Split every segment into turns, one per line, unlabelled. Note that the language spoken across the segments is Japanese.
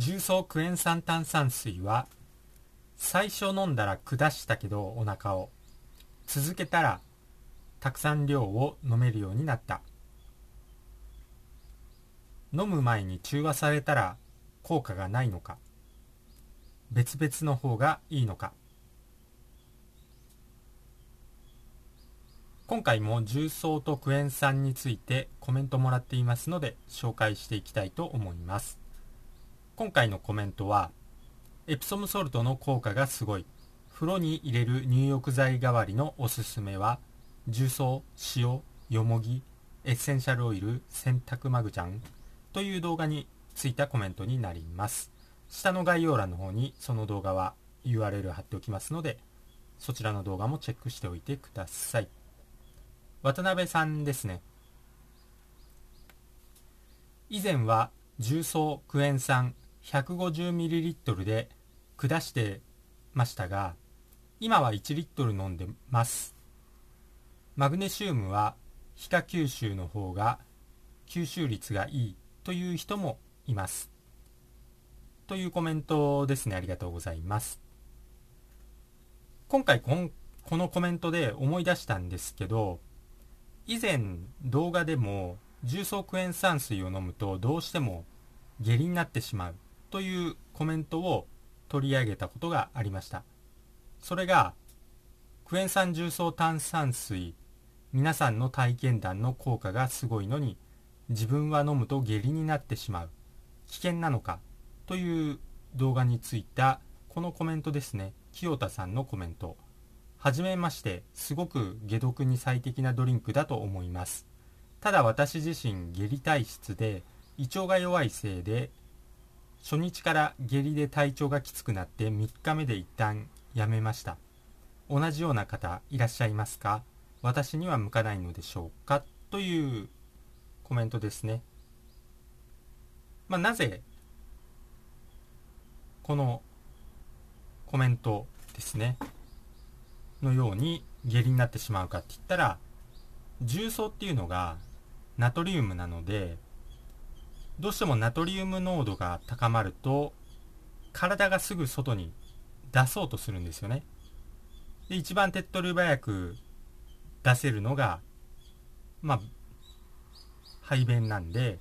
重曹クエン酸炭酸水は最初飲んだら下したけどお腹を。続けたらたくさん量を飲めるようになった。飲む前に中和されたら効果がないのか。別々の方がいいのか。今回も重曹とクエン酸についてコメントもらっていますので紹介していきたいと思います。今回のコメントはエプソムソルトの効果がすごい。風呂に入れる入浴剤代わりのおすすめは重曹、塩、よもぎ、エッセンシャルオイル、洗濯マグちゃんという動画についたコメントになります。下の概要欄の方にその動画は URL 貼っておきますのでそちらの動画もチェックしておいてください。渡辺さんですね。以前は重曹クエン酸 150ml で下してましたが今は1リットル飲んでます。マグネシウムは皮下吸収の方が吸収率がいいという人もいます。というコメントですね。ありがとうございます。今回このコメントで思い出したんですけど以前動画でも重曹クエン酸水を飲むとどうしても下痢になってしまう。というコメントを取り上げたことがありました。それがクエン酸重曹炭酸水皆さんの体験談の効果がすごいのに自分は飲むと下痢になってしまう。危険なのかという動画についたこのコメントですね。清田さんのコメント。はじめまして、すごく解毒に最適なドリンクだと思います。ただ私自身下痢体質で胃腸が弱いせいで初日から下痢で体調がきつくなって3日目で一旦やめました。同じような方いらっしゃいますか？私には向かないのでしょうか？というコメントですね。まあ、なぜこのコメントですね？のように下痢になってしまうかって言ったら重曹っていうのがナトリウムなのでどうしてもナトリウム濃度が高まると体がすぐ外に出そうとするんですよね。で一番手っ取り早く出せるのがまあ排便なんで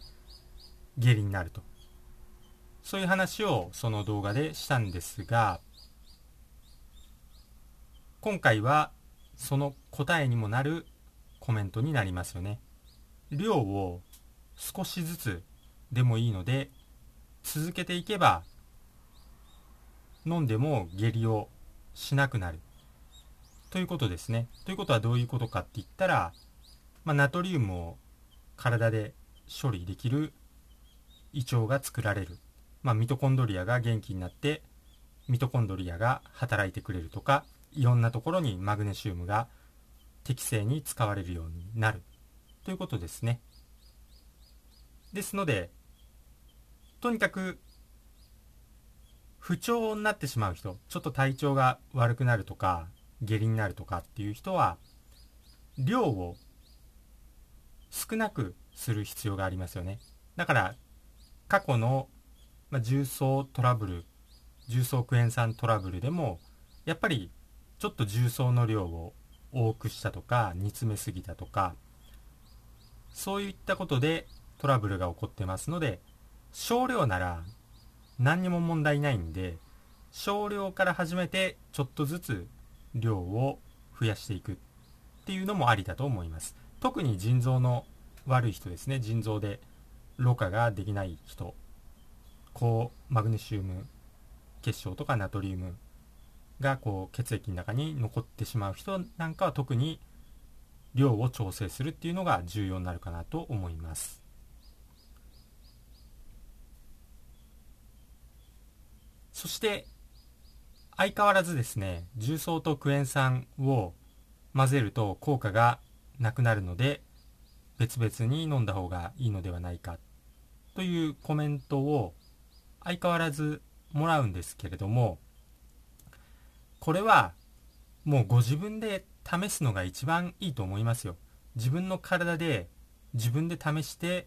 下痢になると。そういう話をその動画でしたんですが今回はその答えにもなるコメントになりますよね。量を少しずつでもいいので続けていけば飲んでも下痢をしなくなる。ということですね。ということはどういうことかって言ったら、まあ、ナトリウムを体で処理できる胃腸が作られる、まあ、ミトコンドリアが元気になってミトコンドリアが働いてくれるとかいろんなところにマグネシウムが適正に使われるようになる。ということですね。ですので、とにかく不調になってしまう人、ちょっと体調が悪くなるとか、下痢になるとかっていう人は、量を少なくする必要がありますよね。だから、過去の、まあ、重曹トラブル、重曹クエン酸トラブルでも、やっぱりちょっと重曹の量を多くしたとか煮詰めすぎたとかそういったことでトラブルが起こってますので少量なら何にも問題ないんで少量から始めてちょっとずつ量を増やしていくっていうのもありだと思います。特に腎臓の悪い人ですね。腎臓でろ過ができない人。高マグネシウム結晶とかナトリウムがこう血液の中に残ってしまう人なんかは特に量を調整するっていうのが重要になるかなと思います。そして相変わらずですね重曹とクエン酸を混ぜると効果がなくなるので別々に飲んだ方がいいのではないかというコメントを相変わらずもらうんですけれどもこれはもうご自分で試すのが一番いいと思いますよ。自分の体で自分で試して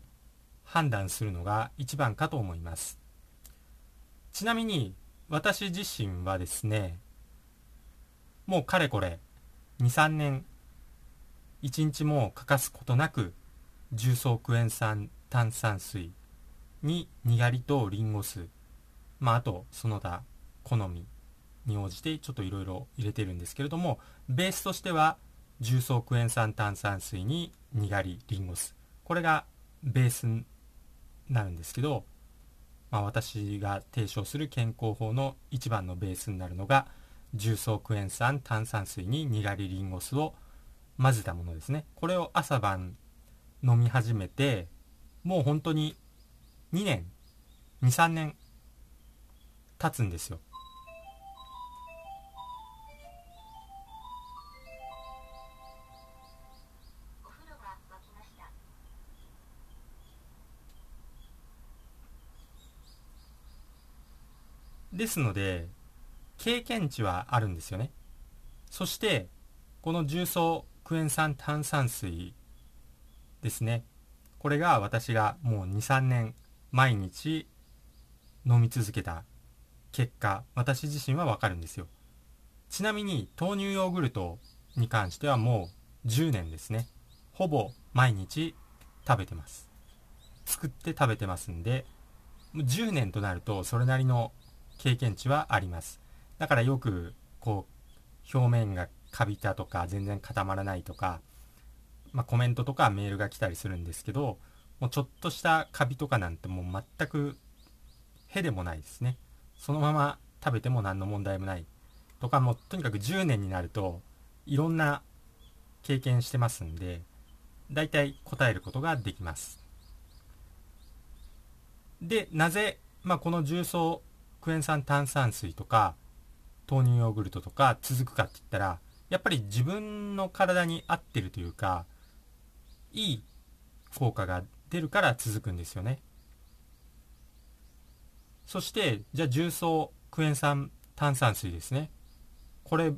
判断するのが一番かと思います。ちなみに私自身はですねもうかれこれ23年1日も欠かすことなく重曹クエン酸炭酸水ににがりとリンゴ酢まああとその他好みに応じてちょっといろいろ入れてるんですけれどもベースとしては重曹クエン酸炭酸水ににがりリンゴ酢。これがベースになるんですけど、まあ、私が提唱する健康法の一番のベースになるのが重曹クエン酸炭酸水ににがりリンゴ酢を混ぜたものですね。これを朝晩飲み始めてもう本当に2年23年経つんですよ。ですので経験値はあるんですよね。そしてこの重曹クエン酸炭酸水ですね。これが私がもう23年毎日飲み続けた結果私自身はわかるんですよ。ちなみに豆乳ヨーグルトに関してはもう10年ですね。ほぼ毎日食べてます。作って食べてますんで10年となるとそれなりの経験値はあります。だからよくこう表面がカビたとか全然固まらないとか、まあ、コメントとかメールが来たりするんですけどもうちょっとしたカビとかなんてもう全くへでもないですね。そのまま食べても何の問題もない。とかもうとにかく10年になるといろんな経験してますんで大体答えることができます。でなぜ、まあ、この重曹クエン酸炭酸水とか豆乳ヨーグルトとか続くかって言ったらやっぱり自分の体に合ってるというかいい効果が出るから続くんですよね。そしてじゃあ重曹クエン酸炭酸水ですね。これ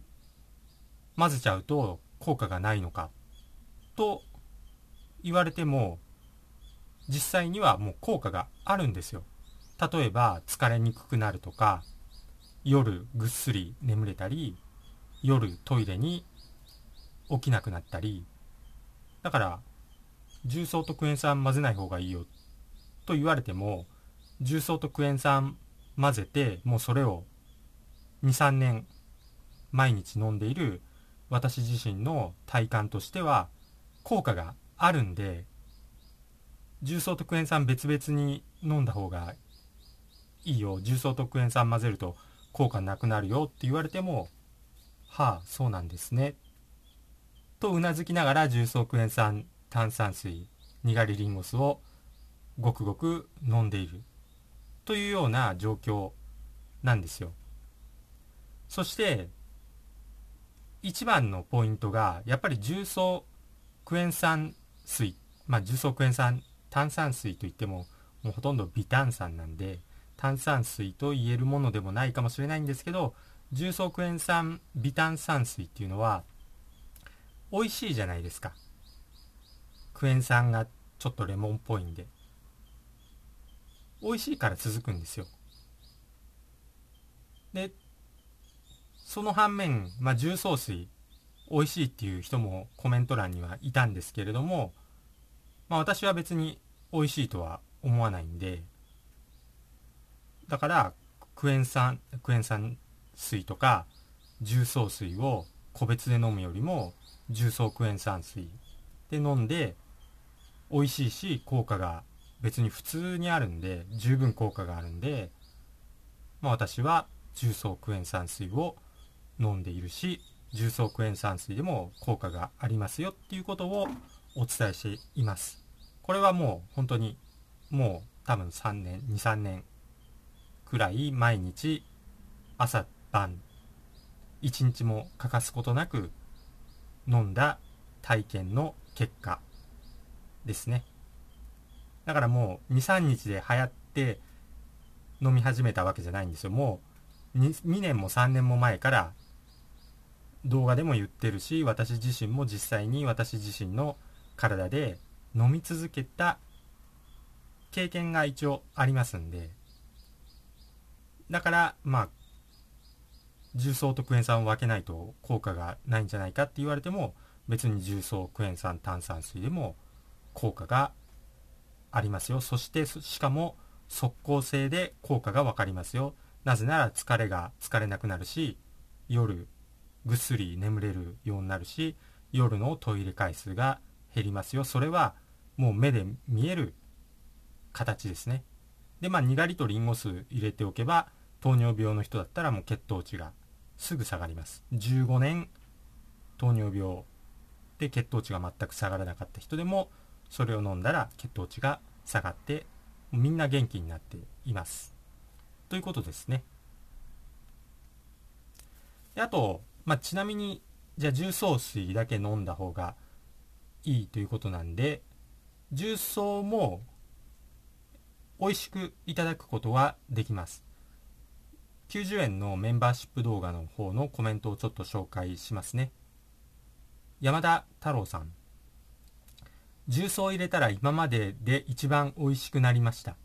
混ぜちゃうと効果がないのかと言われても実際にはもう効果があるんですよ。例えば疲れにくくなるとか夜ぐっすり眠れたり夜トイレに起きなくなったりだから重曹とクエン酸混ぜない方がいいよと言われても重曹とクエン酸混ぜてもうそれを23年毎日飲んでいる私自身の体感としては効果があるんで重曹とクエン酸別々に飲んだ方がいいよ重曹とクエン酸混ぜると効果なくなるよって言われてもはあそうなんですね。とうなずきながら重曹クエン酸炭酸水にがりリンゴ酢をごくごく飲んでいる。というような状況なんですよ。そして一番のポイントがやっぱり重曹クエン酸水。まあ重曹クエン酸炭酸水といってももうほとんど微炭酸なんで炭酸水と言えるものでもないかもしれないんですけど重曹クエン酸微炭酸水っていうのは美味しいじゃないですか。クエン酸がちょっとレモンっぽいんで。美味しいから続くんですよ。でその反面、まあ、重曹水美味しいっていう人もコメント欄にはいたんですけれども、まあ、私は別に美味しいとは思わないんでだからクエン酸クエン酸水とか重曹水を個別で飲むよりも重曹クエン酸水で飲んで美味しいし効果が別に普通にあるんで十分効果があるんで、まあ、私は重曹クエン酸水を飲んでいるし重曹クエン酸水でも効果がありますよっていうことをお伝えしています。これはもう本当にもう多分3年23年くらい毎日朝晩一日も欠かすことなく飲んだ体験の結果ですね。だからもう23日で流行って飲み始めたわけじゃないんですよ。もう 2, 2年も3年も前から動画でも言ってるし私自身も実際に私自身の体で飲み続けた経験が一応ありますんで。だからまあ重曹とクエン酸を分けないと効果がないんじゃないかって言われても別に重曹クエン酸炭酸水でも効果がありますよ。そしてしかも即効性で効果が分かりますよ。なぜなら疲れが疲れなくなるし夜ぐっすり眠れるようになるし夜のトイレ回数が減りますよ。それはもう目で見える形ですね。でまあにがりとリンゴ酢入れておけば糖尿病の人だったらもう血糖値がすぐ下がります。15年糖尿病で血糖値が全く下がらなかった人でもそれを飲んだら血糖値が下がってみんな元気になっています。ということですね。あと、まあ、ちなみにじゃあ重曹水だけ飲んだ方がいいということなんで重曹も美味しくいただくことはできます。90円のメンバーシップ動画の方のコメントをちょっと紹介しますね。山田太郎さん。重曹入れたら今までで一番美味しくなりました。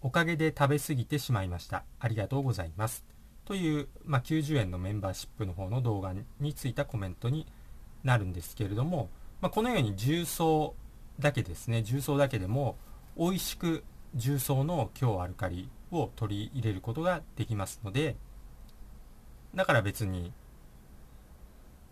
おかげで食べ過ぎてしまいました。ありがとうございます。という、まあ、90円のメンバーシップの方の動画についたコメントになるんですけれども、まあ、このように重曹だけですね。重曹だけでも美味しく重曹の強アルカリを取り入れることができますのでだから別に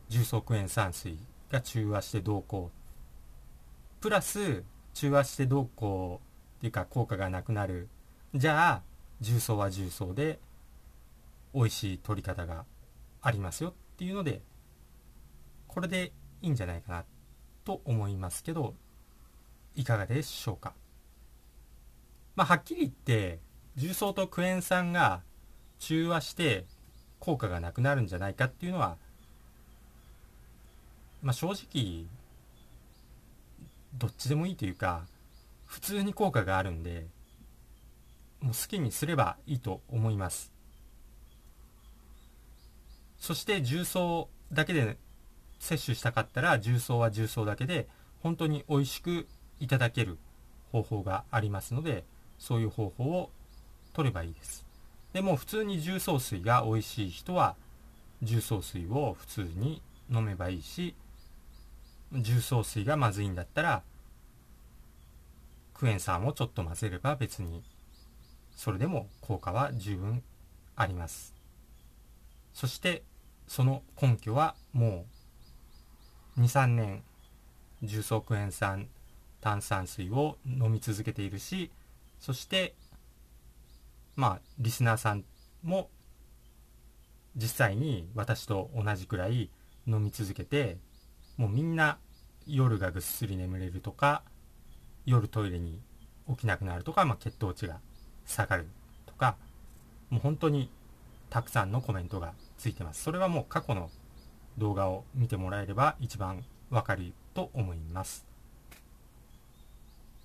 重曹クエン酸水が中和してどうこうプラス中和してどうこうっていうか効果がなくなる。じゃあ重曹は重曹で美味しい取り方がありますよっていうのでこれでいいんじゃないかなと思いますけどいかがでしょうか。まあはっきり言って重曹とクエン酸が中和して効果がなくなるんじゃないかっていうのは、まあ、正直どっちでもいいというか普通に効果があるんでもう好きにすればいいと思います。そして重曹だけで摂取したかったら重曹は重曹だけで本当に美味しくいただける方法がありますのでそういう方法を取ればいいです。でも普通に重曹水が美味しい人は重曹水を普通に飲めばいいし重曹水がまずいんだったらクエン酸をちょっと混ぜれば別にそれでも効果は十分あります。そしてその根拠はもう23年重曹クエン酸炭酸水を飲み続けているしそしてまあリスナーさんも実際に私と同じくらい飲み続けてもうみんな夜がぐっすり眠れるとか夜トイレに起きなくなるとか、まあ、血糖値が下がるとかもう本当にたくさんのコメントがついてます。それはもう過去の動画を見てもらえれば一番わかると思います。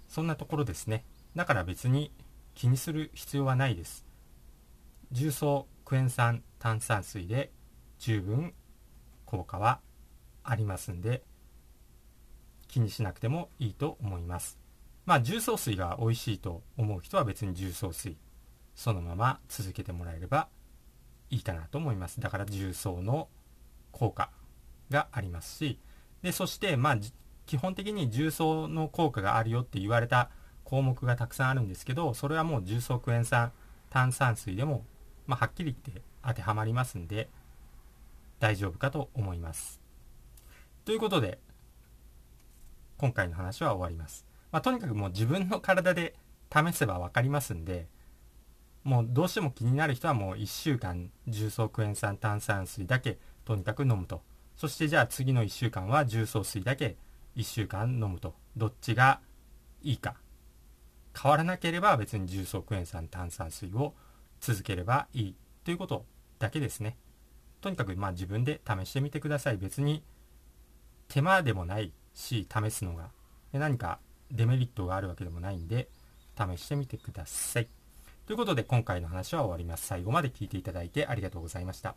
そんなところですね。だから別に気にする必要はないです。重曹クエン酸炭酸水で十分効果はありますんで気にしなくてもいいと思います。まあ重曹水が美味しいと思う人は別に重曹水そのまま続けてもらえればいいかなと思います。だから重曹の効果がありますしでそしてまあ基本的に重曹の効果があるよって言われた項目がたくさんあるんですけどそれはもう重曹クエン酸炭酸水でも、まあ、はっきり言って当てはまりますんで大丈夫かと思います。ということで今回の話は終わります、まあ、とにかくもう自分の体で試せば分かりますんでもうどうしても気になる人はもう1週間重曹クエン酸炭酸水だけとにかく飲むと。そしてじゃあ次の1週間は重曹水だけ1週間飲むと。どっちがいいか。変わらなければ別に重曹クエン酸炭酸水を続ければいいということだけですね。とにかくまあ自分で試してみてください。別に手間でもないし試すのが何かデメリットがあるわけでもないんで試してみてください。ということで今回の話は終わります。最後まで聞いていただいてありがとうございました。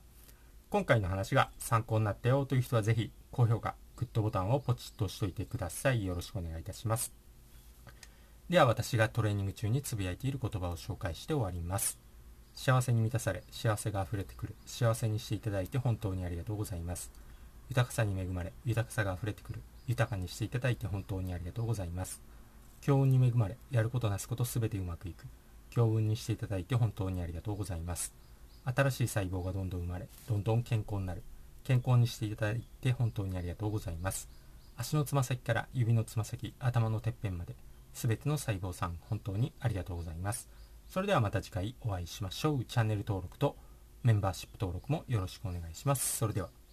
今回の話が参考になったよという人はぜひ高評価グッドボタンをポチッと押しといてください。よろしくお願いいたします。では私がトレーニング中につぶやいている言葉を紹介して終わります。幸せに満たされ幸せがあふれてくる。幸せにしていただいて本当にありがとうございます。豊かさに恵まれ豊かさがあふれてくる。豊かにしていただいて本当にありがとうございます。強運に恵まれやることなすことすべてうまくいく。強運にしていただいて本当にありがとうございます。新しい細胞がどんどん生まれどんどん健康になる。健康にしていただいて本当にありがとうございます。足のつま先から指のつま先頭のてっぺんまで全ての細胞さん本当にありがとうございます。それではまた次回お会いしましょう。チャンネル登録とメンバーシップ登録もよろしくお願いします。それでは。